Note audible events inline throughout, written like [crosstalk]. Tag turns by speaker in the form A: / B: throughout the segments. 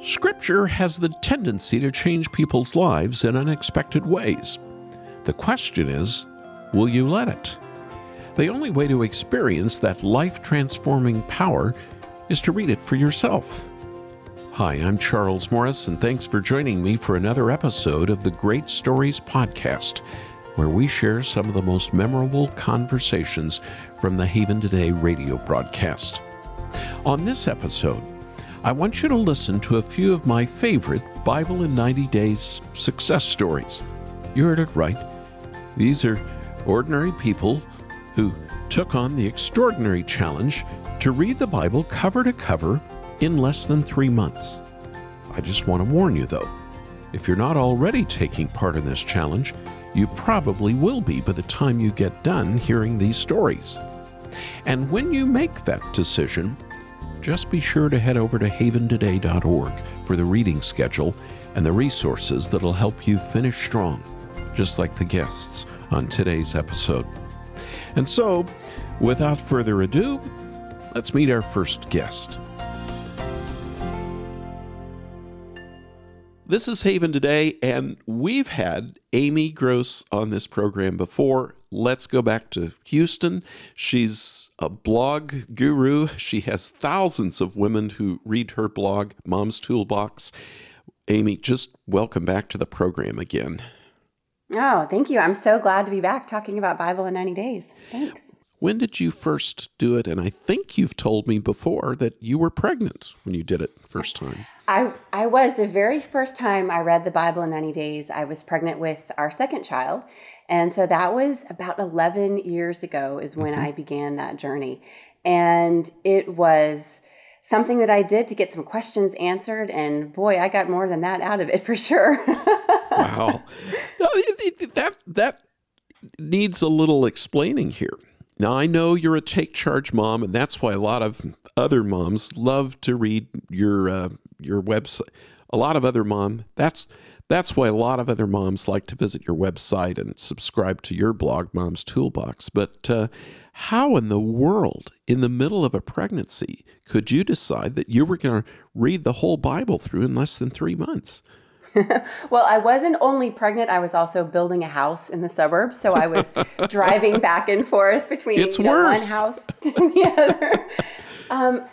A: Scripture has the tendency to change people's lives in unexpected ways. The question is, will you let it? The only way to experience that life transforming power is to read it for yourself. Hi, I'm Charles Morris, and thanks for joining me for another episode of the Great Stories Podcast, where we share some of the most memorable conversations from the Haven Today radio broadcast. On this episode, I want you to listen to a few of my favorite Bible in 90 Days success stories. You heard it right. These are ordinary people who took on the extraordinary challenge to read the Bible cover to cover in less than three months. I just want to warn you, though, if you're not already taking part in this challenge, you probably will be by the time you get done hearing these stories. And when you make that decision, just be sure to head over to haventoday.org for the reading schedule and the resources that'll help you finish strong, just like the guests on today's episode. And so, without further ado, let's meet our first guest. This is Haven Today, and we've had Amy Gross on this program before. Let's go back to Houston. She's a blog guru. She has thousands of women who read her blog, Mom's Toolbox. Amy, just welcome back to the program again.
B: Oh, thank you. I'm so glad to be back talking about Bible in 90 days. Thanks.
A: When did you first do it? And I think you've told me before that you were pregnant when you did it first time.
B: I, I was the very first time I read the Bible in 90 days. I was pregnant with our second child. And so that was about 11 years ago, is when mm-hmm. I began that journey. And it was something that I did to get some questions answered. And boy, I got more than that out of it [laughs] for sure.
A: wow. No, that, that needs a little explaining here. Now, I know you're a take charge mom, and that's why a lot of other moms love to read your uh, your website. A lot of other mom that's that's why a lot of other moms like to visit your website and subscribe to your blog, Mom's Toolbox. But uh, how in the world, in the middle of a pregnancy, could you decide that you were going to read the whole Bible through in less than three months? [laughs]
B: well, I wasn't only pregnant, I was also building a house in the suburbs. So I was [laughs] driving back and forth between
A: you know,
B: one house [laughs] to the other. Um,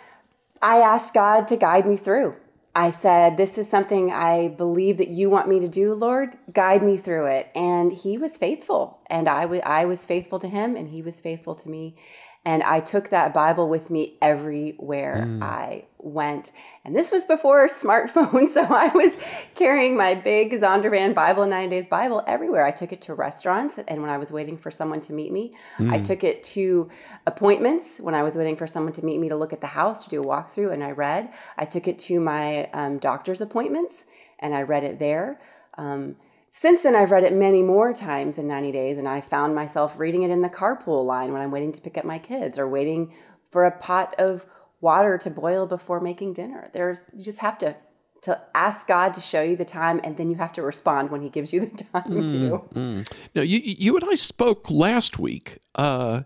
B: I asked God to guide me through. I said, This is something I believe that you want me to do, Lord. Guide me through it. And He was faithful. And I, w- I was faithful to Him, and He was faithful to me. And I took that Bible with me everywhere mm. I went. And this was before [laughs] smartphones. So I was carrying my big Zondervan Bible, Nine Days Bible everywhere. I took it to restaurants. And when I was waiting for someone to meet me, mm. I took it to appointments when I was waiting for someone to meet me to look at the house, to do a walkthrough. And I read. I took it to my um, doctor's appointments and I read it there. Um, since then, I've read it many more times in 90 days, and I found myself reading it in the carpool line when I'm waiting to pick up my kids or waiting for a pot of water to boil before making dinner. There's you just have to to ask God to show you the time, and then you have to respond when He gives you the [laughs] time mm, to.
A: Mm. Now, you you and I spoke last week, uh,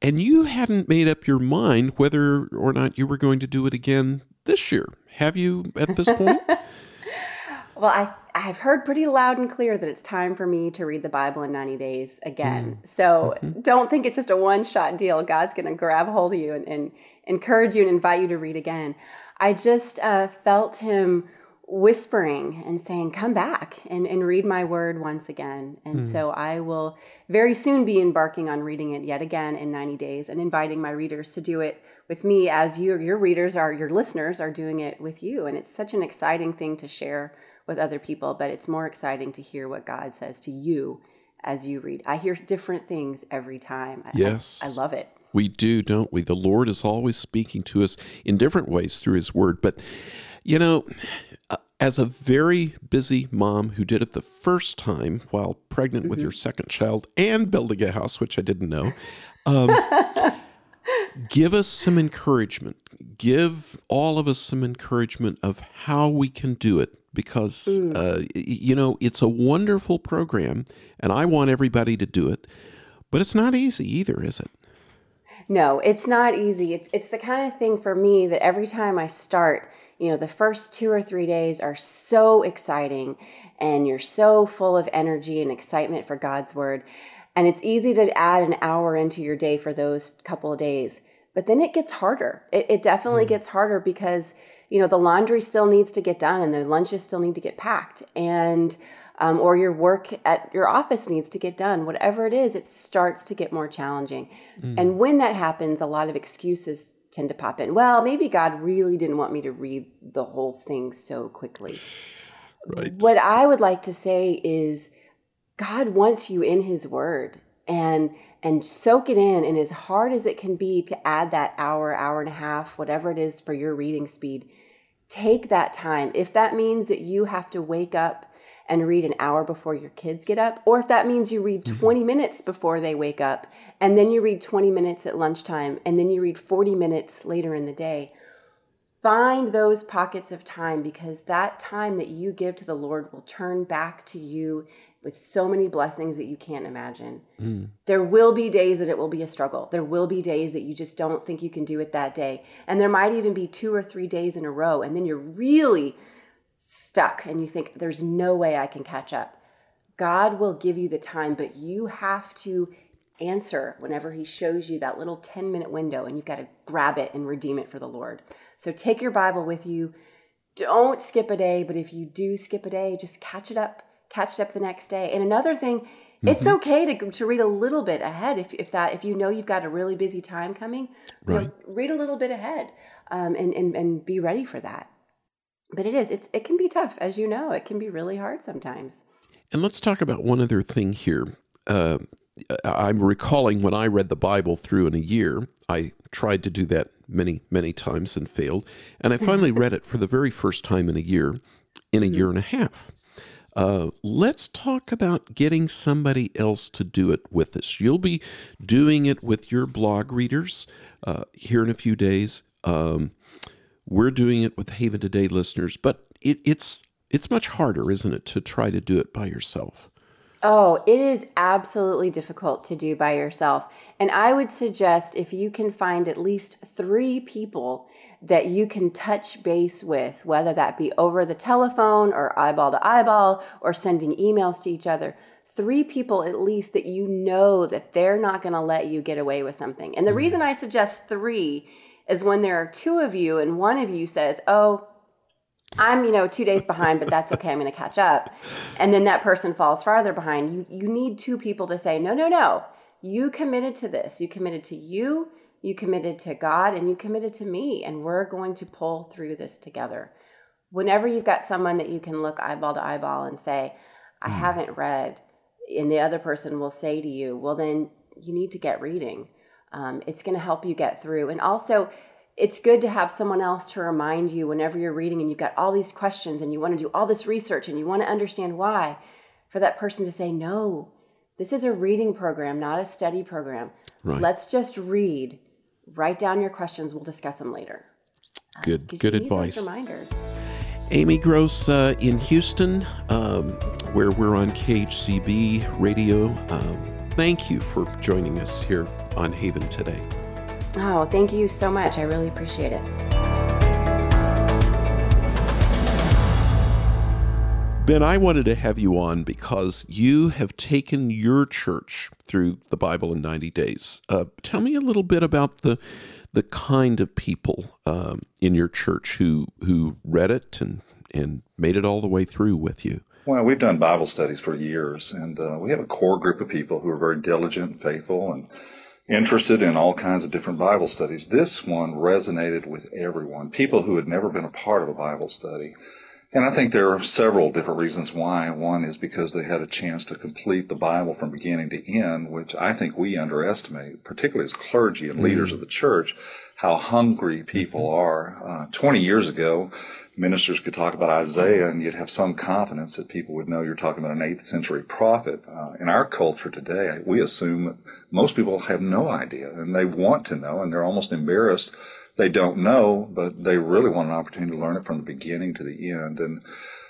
A: and you hadn't made up your mind whether or not you were going to do it again this year. Have you at this point? [laughs]
B: well, I I've heard pretty loud and clear that it's time for me to read the Bible in 90 days again. Mm. So mm-hmm. don't think it's just a one shot deal. God's going to grab hold of you and, and, encourage you and invite you to read again. I just uh, felt Him whispering and saying, Come back and, and read my word once again. And mm. so I will very soon be embarking on reading it yet again in 90 days and inviting my readers to do it with me as you, your readers are, your listeners are doing it with you. And it's such an exciting thing to share with other people, but it's more exciting to hear what God says to you as you read. I hear different things every time.
A: Yes.
B: I, I love it.
A: We do, don't we? The Lord is always speaking to us in different ways through His Word. But, you know, uh, as a very busy mom who did it the first time while pregnant mm-hmm. with your second child and building a house, which I didn't know, um, [laughs] give us some encouragement. Give all of us some encouragement of how we can do it because mm. uh, you know it's a wonderful program, and I want everybody to do it. But it's not easy either, is it?
B: No, it's not easy. It's it's the kind of thing for me that every time I start, you know, the first 2 or 3 days are so exciting and you're so full of energy and excitement for God's word. And it's easy to add an hour into your day for those couple of days. But then it gets harder. It, it definitely mm. gets harder because, you know, the laundry still needs to get done and the lunches still need to get packed. And um, or your work at your office needs to get done, whatever it is, it starts to get more challenging. Mm. And when that happens, a lot of excuses tend to pop in. Well, maybe God really didn't want me to read the whole thing so quickly. Right. What I would like to say is God wants you in his word and and soak it in and as hard as it can be to add that hour, hour and a half, whatever it is for your reading speed, take that time. If that means that you have to wake up and read an hour before your kids get up, or if that means you read mm-hmm. 20 minutes before they wake up, and then you read 20 minutes at lunchtime, and then you read 40 minutes later in the day. Find those pockets of time because that time that you give to the Lord will turn back to you with so many blessings that you can't imagine. Mm. There will be days that it will be a struggle. There will be days that you just don't think you can do it that day. And there might even be two or three days in a row. And then you're really stuck and you think, there's no way I can catch up. God will give you the time, but you have to answer whenever He shows you that little 10 minute window and you've got to grab it and redeem it for the Lord. So take your Bible with you. Don't skip a day, but if you do skip a day, just catch it up, catch it up the next day. And another thing, mm-hmm. it's okay to, to read a little bit ahead if, if that if you know you've got a really busy time coming. Right. You know, read a little bit ahead um, and, and and be ready for that but it is it's it can be tough as you know it can be really hard sometimes
A: and let's talk about one other thing here uh, i'm recalling when i read the bible through in a year i tried to do that many many times and failed and i finally [laughs] read it for the very first time in a year in a mm-hmm. year and a half uh, let's talk about getting somebody else to do it with us. You'll be doing it with your blog readers uh, here in a few days. Um, we're doing it with Haven Today listeners, but it, it's it's much harder, isn't it, to try to do it by yourself?
B: Oh, it is absolutely difficult to do by yourself. And I would suggest if you can find at least three people that you can touch base with, whether that be over the telephone or eyeball to eyeball or sending emails to each other, three people at least that you know that they're not going to let you get away with something. And the mm-hmm. reason I suggest three is when there are two of you and one of you says, "Oh, I'm, you know, 2 days behind, but that's okay. I'm going to catch up." And then that person falls farther behind. You you need two people to say, "No, no, no. You committed to this. You committed to you, you committed to God, and you committed to me, and we're going to pull through this together." Whenever you've got someone that you can look eyeball to eyeball and say, "I hmm. haven't read," and the other person will say to you, "Well, then you need to get reading." Um, it's going to help you get through. And also, it's good to have someone else to remind you whenever you're reading and you've got all these questions and you want to do all this research and you want to understand why, for that person to say, no, this is a reading program, not a study program. Right. Let's just read. Write down your questions. We'll discuss them later.
A: Good, uh, good advice.
B: reminders.
A: Amy Gross uh, in Houston, um, where we're on KHCB radio. Um, thank you for joining us here on Haven today.
B: Oh, thank you so much. I really appreciate it.
A: Ben, I wanted to have you on because you have taken your church through the Bible in 90 days. Uh, tell me a little bit about the the kind of people um, in your church who who read it and and made it all the way through with you.
C: Well, we've done Bible studies for years, and uh, we have a core group of people who are very diligent and faithful and interested in all kinds of different Bible studies. This one resonated with everyone, people who had never been a part of a Bible study. And I think there are several different reasons why. One is because they had a chance to complete the Bible from beginning to end, which I think we underestimate, particularly as clergy and leaders mm. of the church, how hungry people mm-hmm. are. Uh, 20 years ago, ministers could talk about Isaiah and you'd have some confidence that people would know you're talking about an 8th century prophet. Uh, in our culture today, we assume most people have no idea and they want to know and they're almost embarrassed they don't know, but they really want an opportunity to learn it from the beginning to the end. And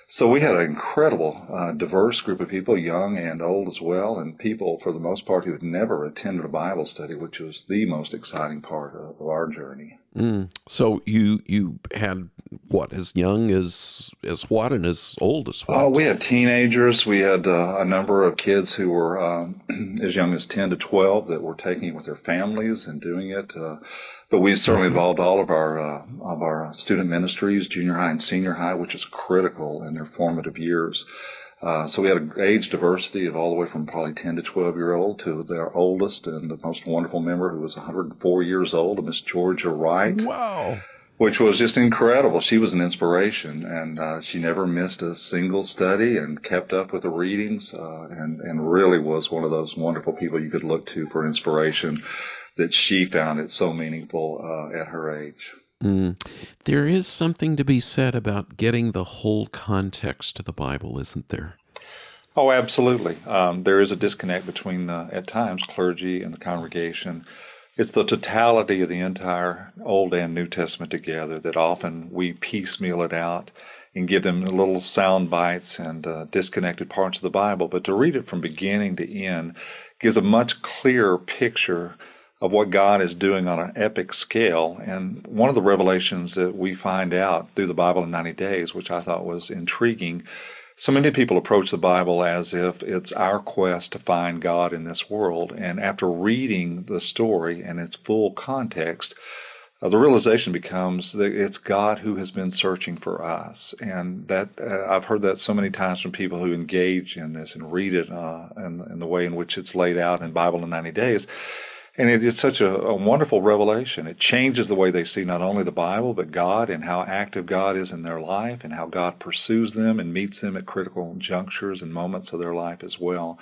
C: So we had an incredible, uh, diverse group of people, young and old as well, and people for the most part who had never attended a Bible study, which was the most exciting part of, of our journey.
A: Mm. So you you had what as young as as what and as old as what?
C: Oh, we had teenagers. We had uh, a number of kids who were um, [clears throat] as young as ten to twelve that were taking it with their families and doing it. Uh, but we certainly mm-hmm. involved all of our uh, of our student ministries, junior high and senior high, which is critical in their formative years. Uh, so we had an age diversity of all the way from probably 10 to 12 year old to their oldest and the most wonderful member who was 104 years old, Miss Georgia Wright.
A: Wow.
C: Which was just incredible. She was an inspiration, and uh, she never missed a single study and kept up with the readings, uh, and and really was one of those wonderful people you could look to for inspiration that she found it so meaningful uh, at her age.
A: Mm. There is something to be said about getting the whole context of the Bible, isn't there?
C: Oh, absolutely. Um, there is a disconnect between, uh, at times, clergy and the congregation. It's the totality of the entire Old and New Testament together that often we piecemeal it out and give them little sound bites and uh, disconnected parts of the Bible. But to read it from beginning to end gives a much clearer picture of what God is doing on an epic scale. And one of the revelations that we find out through the Bible in 90 days, which I thought was intriguing, so many people approach the Bible as if it's our quest to find God in this world. And after reading the story and its full context, uh, the realization becomes that it's God who has been searching for us, and that uh, I've heard that so many times from people who engage in this and read it uh, in, in the way in which it's laid out in Bible in 90 Days and it is such a, a, wonderful revelation. It changes the way they see not only the Bible, but God and how active God is in their life and how God pursues them and meets them at critical junctures and moments of their life as well.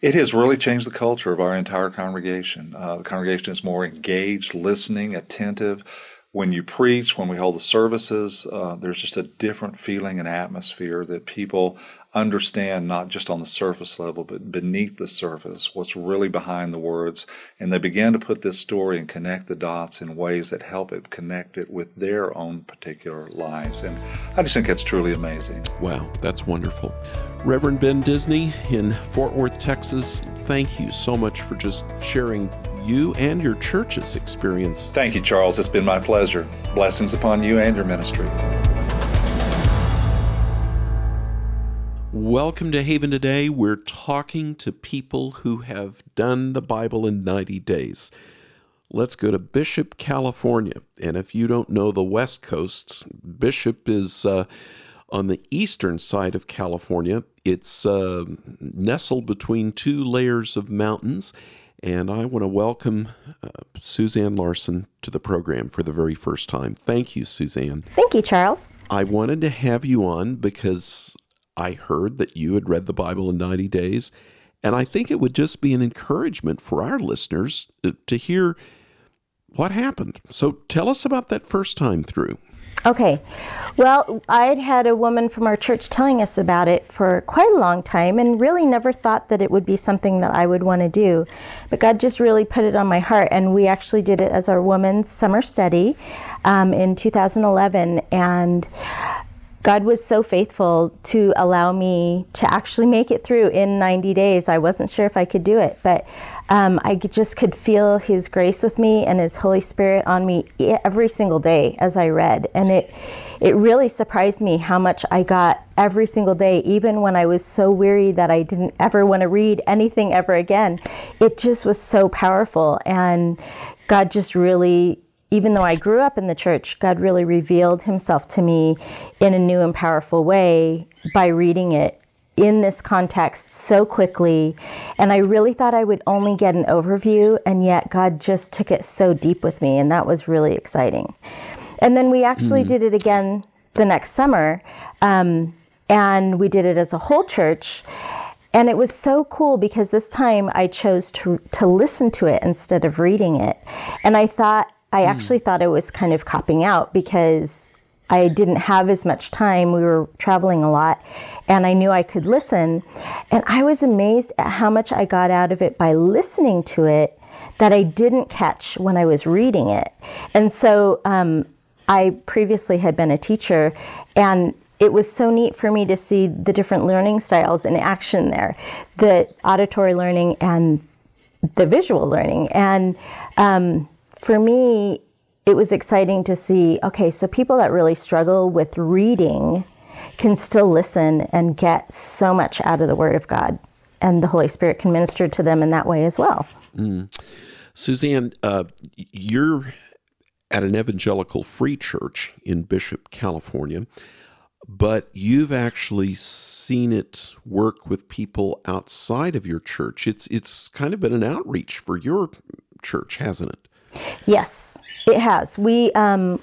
C: It has really changed the culture of our entire congregation. Uh, the congregation is more engaged, listening, attentive when you preach, when we hold the services, uh, there's just a different feeling and atmosphere that people understand not just on the surface level, but beneath the surface, what's really behind the words. And they begin to put this story and connect the dots in ways that help it connect it with their own particular lives. And I just think that's truly amazing.
A: Wow, that's wonderful. Reverend Ben Disney in Fort Worth, Texas, thank you so much for just sharing you and your church's experience.
C: Thank you, Charles. It's been my pleasure. Blessings upon you and your ministry.
A: Welcome to Haven Today. We're talking to people who have done the Bible in 90 days. Let's go to Bishop, California. And if you don't know the West Coast, Bishop is uh, on the eastern side of California. It's uh, nestled between two layers of mountains and I want to welcome uh, Suzanne Larson to the program for the very first time. Thank you, Suzanne.
D: Thank you, Charles.
A: I wanted to have you on because I heard that you had read the Bible in 90 days. And I think it would just be an encouragement for our listeners uh, to hear what happened. So tell us about that first time through.
D: Okay. Well, I'd had a woman from our church telling us about it for quite a long time and really never thought that it would be something that I would want to do. But God just really put it on my heart, and we actually did it as our women's summer study um, in 2011. And God was so faithful to allow me to actually make it through in 90 days. I wasn't sure if I could do it, but um, I just could feel His grace with me and His Holy Spirit on me every single day as I read, and it it really surprised me how much I got every single day, even when I was so weary that I didn't ever want to read anything ever again. It just was so powerful, and God just really even though I grew up in the church, God really revealed himself to me in a new and powerful way by reading it in this context so quickly. And I really thought I would only get an overview, and yet God just took it so deep with me, and that was really exciting. And then we actually mm. did it again the next summer, um, and we did it as a whole church. And it was so cool because this time I chose to, to listen to it instead of reading it. And I thought, I mm. actually thought I was kind of copping out because I didn't have as much time. We were traveling a lot and I knew I could listen. And I was amazed at how much I got out of it by listening to it that I didn't catch when I was reading it. And so um, I previously had been a teacher, and it was so neat for me to see the different learning styles in action there the auditory learning and the visual learning. And um, for me, it was exciting to see okay, so people that really struggle with reading can still listen and get so much out of the Word of God. And the Holy Spirit can minister to them in that way as well.
A: Mm. Suzanne, uh, you're at an evangelical free church in Bishop, California, but you've actually seen it work with people outside of your church. It's it's kind of been an outreach for your church, hasn't it?
D: Yes, it has. We um,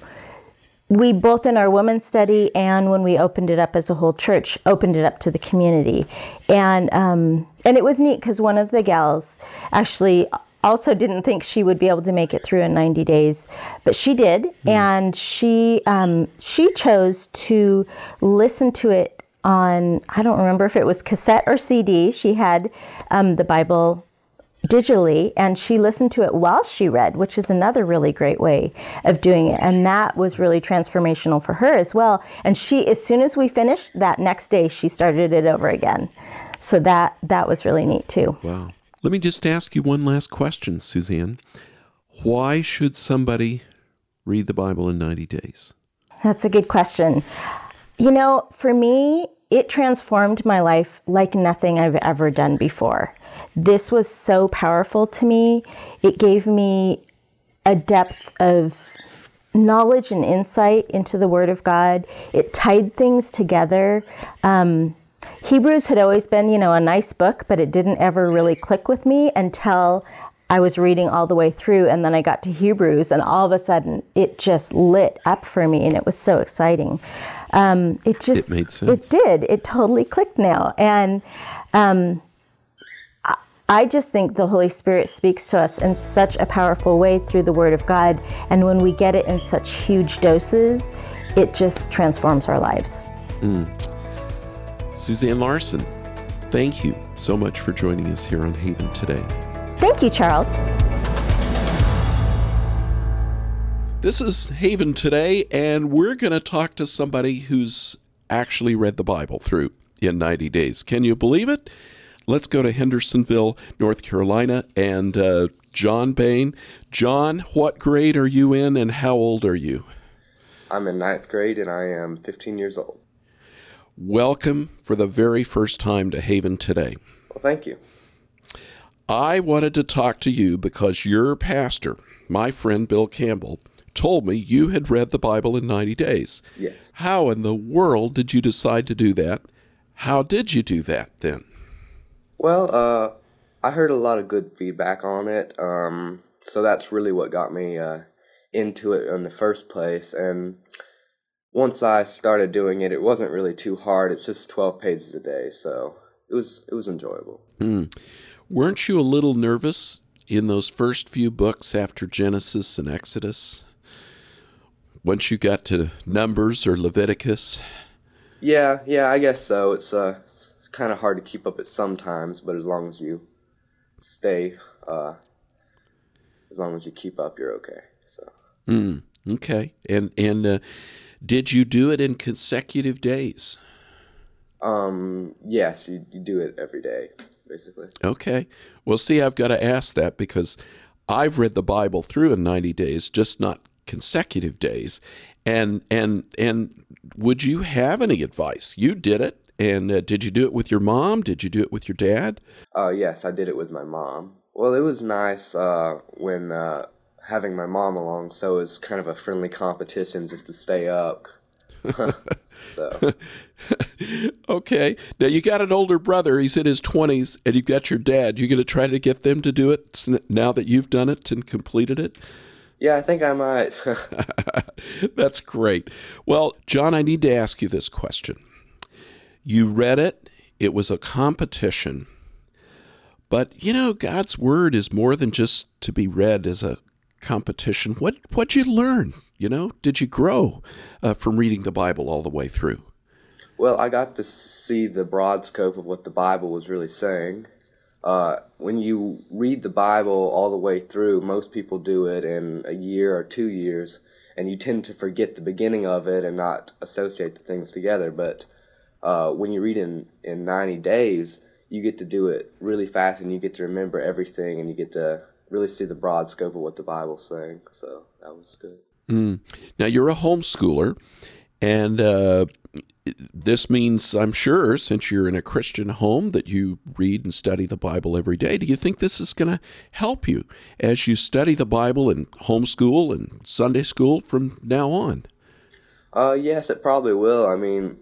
D: we both in our women's study and when we opened it up as a whole church, opened it up to the community, and um, and it was neat because one of the gals actually also didn't think she would be able to make it through in 90 days, but she did, mm. and she um, she chose to listen to it on I don't remember if it was cassette or CD. She had um, the Bible digitally and she listened to it while she read which is another really great way of doing it. And that was really transformational for her as well. And she as soon as we finished that next day she started it over again. So that that was really neat too.
A: Wow. Let me just ask you one last question suzanne. Why should somebody read the bible in 90 days?
D: That's a good question. You know for me it transformed my life like nothing i've ever done before this was so powerful to me. It gave me a depth of knowledge and insight into the Word of God. It tied things together. Um, Hebrews had always been, you know, a nice book, but it didn't ever really click with me until I was reading all the way through, and then I got to Hebrews, and all of a sudden it just lit up for me, and it was so exciting. Um, it just
A: it made sense.
D: It did. It totally clicked now, and um, I just think the Holy Spirit speaks to us in such a powerful way through the Word of God. And when we get it in such huge doses, it just transforms our lives. Mm.
A: Suzanne Larson, thank you so much for joining us here on Haven today.
D: Thank you, Charles.
A: This is Haven today, and we're going to talk to somebody who's actually read the Bible through in 90 days. Can you believe it? Let's go to Hendersonville, North Carolina, and uh, John Bain. John, what grade are you in, and how old are you?
E: I'm in ninth grade, and I am 15 years old.
A: Welcome for the very first time to Haven today.
E: Well, thank you.
A: I wanted to talk to you because your pastor, my friend Bill Campbell, told me you had read the Bible in 90 days.
E: Yes.
A: How in the world did you decide to do that? How did you do that then?
E: Well, uh, I heard a lot of good feedback on it, um, so that's really what got me uh, into it in the first place. And once I started doing it, it wasn't really too hard. It's just twelve pages a day, so it was it was enjoyable.
A: Mm. Weren't you a little nervous in those first few books after Genesis and Exodus? Once you got to Numbers or Leviticus?
E: Yeah, yeah, I guess so. It's uh, kind of hard to keep up at sometimes, but as long as you stay, uh, as long as you keep up, you're okay. So.
A: Mm, okay. And and uh, did you do it in consecutive days?
E: Um. Yes, you, you do it every day, basically.
A: Okay. Well, see, I've got to ask that because I've read the Bible through in 90 days, just not consecutive days. And and and would you have any advice? You did it. And uh, did you do it with your mom? Did you do it with your dad?
E: Uh, yes, I did it with my mom. Well, it was nice uh, when uh, having my mom along, so it was kind of a friendly competition just to stay up. [laughs] so. [laughs]
A: okay. Now you got an older brother. He's in his 20s, and you've got your dad. You going to try to get them to do it now that you've done it and completed it?
E: Yeah, I think I might. [laughs]
A: That's great. Well, John, I need to ask you this question. You read it, it was a competition. But you know, God's word is more than just to be read as a competition. What what'd you learn? You know, did you grow uh, from reading the Bible all the way through?
E: Well, I got to see the broad scope of what the Bible was really saying. Uh, when you read the Bible all the way through, most people do it in a year or two years, and you tend to forget the beginning of it and not associate the things together. But uh, when you read in in 90 days, you get to do it really fast, and you get to remember everything, and you get to really see the broad scope of what the Bible's saying. So that was good.
A: Mm. Now you're a homeschooler, and uh, this means, I'm sure, since you're in a Christian home, that you read and study the Bible every day. Do you think this is going to help you as you study the Bible in homeschool and Sunday school from now on?
E: Uh, yes, it probably will. I mean,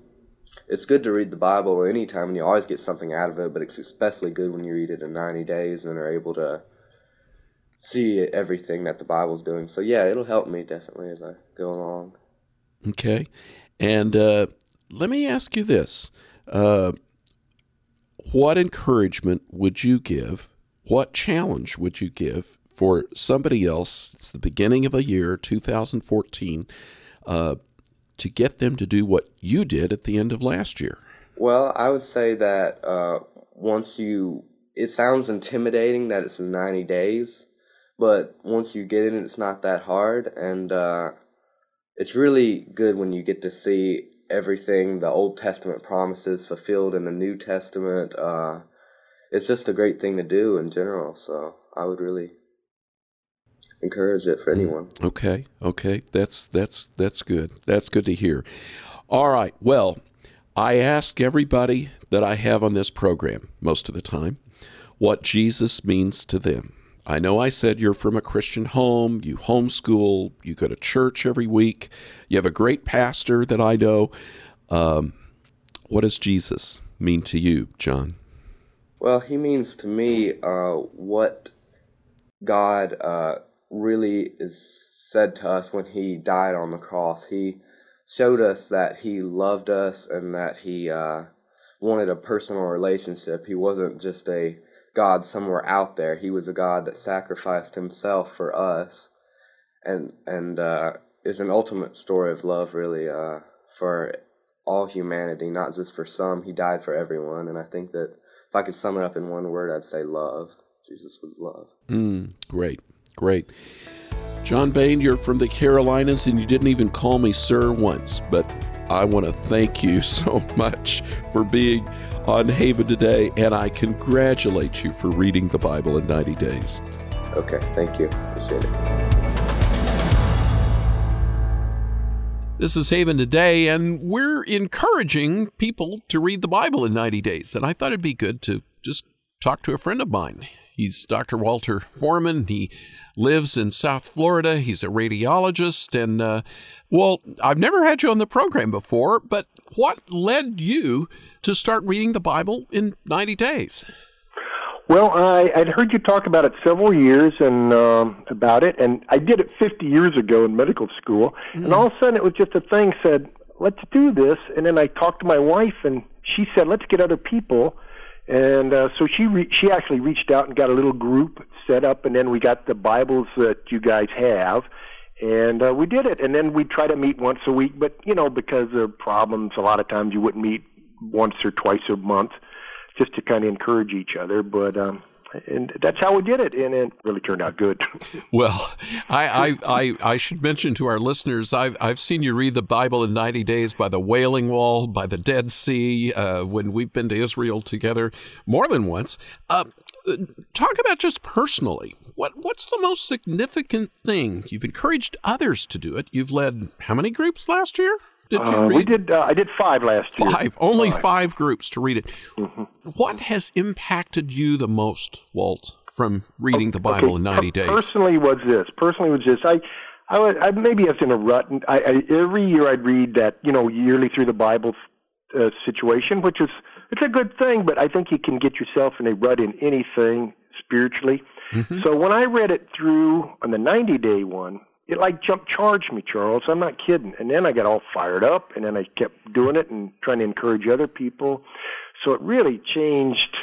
E: it's good to read the Bible anytime, and you always get something out of it. But it's especially good when you read it in 90 days and are able to see everything that the Bible's doing. So yeah, it'll help me definitely as I go along.
A: Okay, and uh, let me ask you this: uh, What encouragement would you give? What challenge would you give for somebody else? It's the beginning of a year, 2014, uh, to get them to do what you did at the end of last year.
E: Well, I would say that uh, once you, it sounds intimidating that it's 90 days, but once you get in it, it's not that hard, and uh, it's really good when you get to see everything the Old Testament promises fulfilled in the New Testament. Uh, it's just a great thing to do in general. So I would really encourage it for anyone.
A: Okay, okay, that's that's that's good. That's good to hear. All right, well, I ask everybody that I have on this program most of the time what Jesus means to them. I know I said you're from a Christian home, you homeschool, you go to church every week, you have a great pastor that I know. Um, what does Jesus mean to you, John?
E: Well, he means to me uh, what God uh, really is said to us when he died on the cross. He showed us that he loved us and that he uh, wanted a personal relationship. He wasn't just a God somewhere out there. He was a God that sacrificed himself for us, and and uh, is an ultimate story of love, really, uh, for all humanity, not just for some. He died for everyone, and I think that if I could sum it up in one word, I'd say love. Jesus was love.
A: Mm, great, great. John Bain, you're from the Carolinas, and you didn't even call me sir once, but I want to thank you [laughs] so much for being on Haven today, and I congratulate you for reading the Bible in 90 days.
E: Okay, thank you. Appreciate it.
A: This is Haven today, and we're encouraging people to read the Bible in 90 days. And I thought it'd be good to just talk to a friend of mine. He's Dr. Walter Foreman. He lives in South Florida. He's a radiologist. And, uh, well, I've never had you on the program before, but what led you to start reading the Bible in 90 days?
F: Well, I, I'd heard you talk about it several years and um, about it, and I did it 50 years ago in medical school. Mm. And all of a sudden, it was just a thing. Said, "Let's do this." And then I talked to my wife, and she said, "Let's get other people." And uh, so she re- she actually reached out and got a little group set up, and then we got the Bibles that you guys have, and uh, we did it. And then we try to meet once a week, but you know because of problems, a lot of times you wouldn't meet once or twice a month, just to kind of encourage each other. But um, and that's how we did it, and it really turned out good. [laughs]
A: well, I, I, I, I, should mention to our listeners, I've, I've seen you read the Bible in 90 days by the Wailing Wall, by the Dead Sea, uh, when we've been to Israel together more than once. Uh, talk about just personally. What, what's the most significant thing? You've encouraged others to do it. You've led how many groups last year?
F: Did you uh, read? We did. Uh, I did five last
A: year. Five, only five, five groups to read it. Mm-hmm. What has impacted you the most, Walt, from reading okay, the Bible okay. in ninety days?
F: Personally, was this. Personally, was this. I, I, would, I maybe I was in a rut. And I, I, every year I'd read that, you know, yearly through the Bible uh, situation, which is it's a good thing. But I think you can get yourself in a rut in anything spiritually. Mm-hmm. So when I read it through on the ninety day one, it like jump charged me, Charles. I'm not kidding. And then I got all fired up, and then I kept doing it and trying to encourage other people. So it really changed.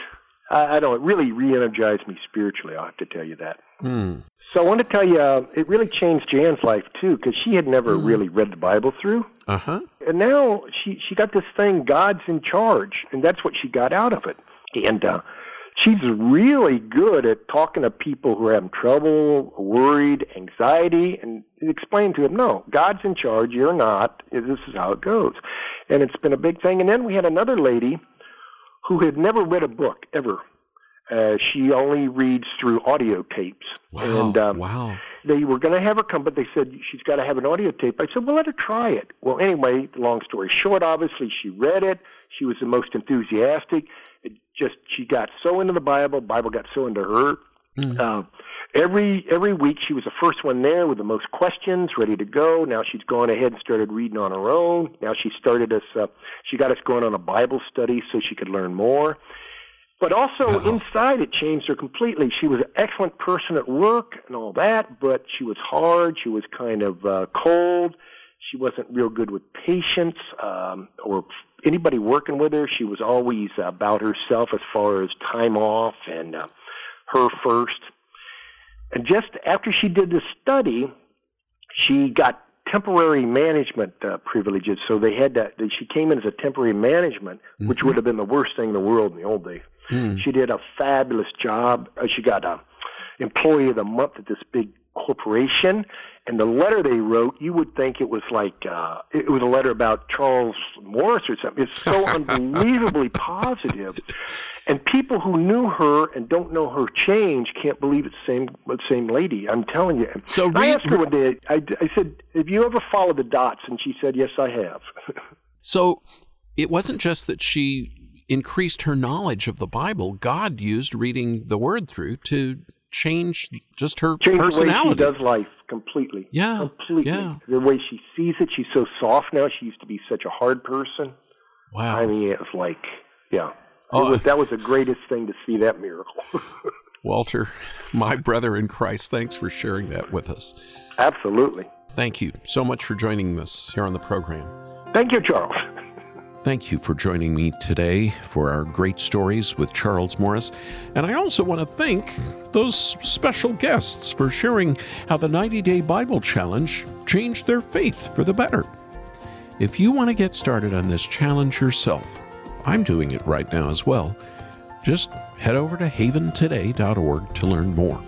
F: I, I don't. Know, it really re-energized me spiritually. I have to tell you that. Mm. So I want to tell you, uh, it really changed Jan's life too, because she had never mm. really read the Bible through.
A: Uh huh.
F: And now she she got this thing, God's in charge, and that's what she got out of it. And uh, she's really good at talking to people who are having trouble, worried, anxiety, and explain to them, no, God's in charge, you're not. This is how it goes. And it's been a big thing. And then we had another lady who had never read a book ever. Uh, she only reads through audio tapes.
A: Wow.
F: And um,
A: wow.
F: they were going to have her come, but they said she's got to have an audio tape. I said, well, let her try it. Well, anyway, long story short, obviously she read it. She was the most enthusiastic. It just she got so into the Bible. Bible got so into her.
A: Mm.
F: Uh, every every week she was the first one there with the most questions, ready to go. Now she's gone ahead and started reading on her own. Now she started us. Uh, she got us going on a Bible study so she could learn more. But also
A: Uh-oh.
F: inside, it changed her completely. She was an excellent person at work and all that, but she was hard. She was kind of uh, cold. She wasn't real good with patients um, or anybody working with her. She was always about herself as far as time off and uh, her first. And just after she did the study, she got temporary management uh, privileges. So they had that. She came in as a temporary management, which would have been the worst thing in the world in the old days.
A: Mm.
F: She did a fabulous job. Uh, She got a employee of the month at this big corporation. And the letter they wrote, you would think it was like uh, it was a letter about Charles Morris or something. It's so [laughs] unbelievably positive, and people who knew her and don't know her change can't believe it's the same same lady. I'm telling you.
A: So
F: I asked her one day. I, I said, "Have you ever followed the dots?" And she said, "Yes, I have." [laughs]
A: So it wasn't just that she increased her knowledge of the Bible. God used reading the Word through to change just her
F: Change the way she
A: personality.
F: does life completely.
A: Yeah,
F: completely.
A: yeah.
F: The way she sees it, she's so soft now. She used to be such a hard person.
A: Wow.
F: I mean, it was like, yeah.
A: Oh,
F: was, uh, that was the greatest thing to see that miracle. [laughs]
A: Walter, my brother in Christ, thanks for sharing that with us.
F: Absolutely.
A: Thank you so much for joining us here on the program.
F: Thank you, Charles.
A: Thank you for joining me today for our great stories with Charles Morris. And I also want to thank those special guests for sharing how the 90 Day Bible Challenge changed their faith for the better. If you want to get started on this challenge yourself, I'm doing it right now as well. Just head over to haventoday.org to learn more.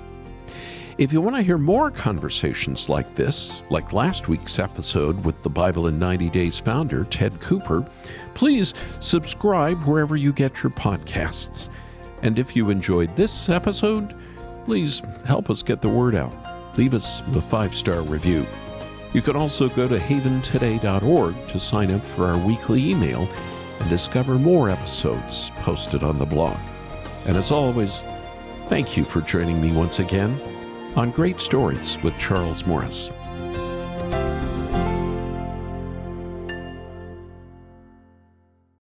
A: If you want to hear more conversations like this, like last week's episode with the Bible in 90 Days founder, Ted Cooper, please subscribe wherever you get your podcasts. And if you enjoyed this episode, please help us get the word out. Leave us a five star review. You can also go to haventoday.org to sign up for our weekly email and discover more episodes posted on the blog. And as always, thank you for joining me once again on Great Stories with Charles Morris.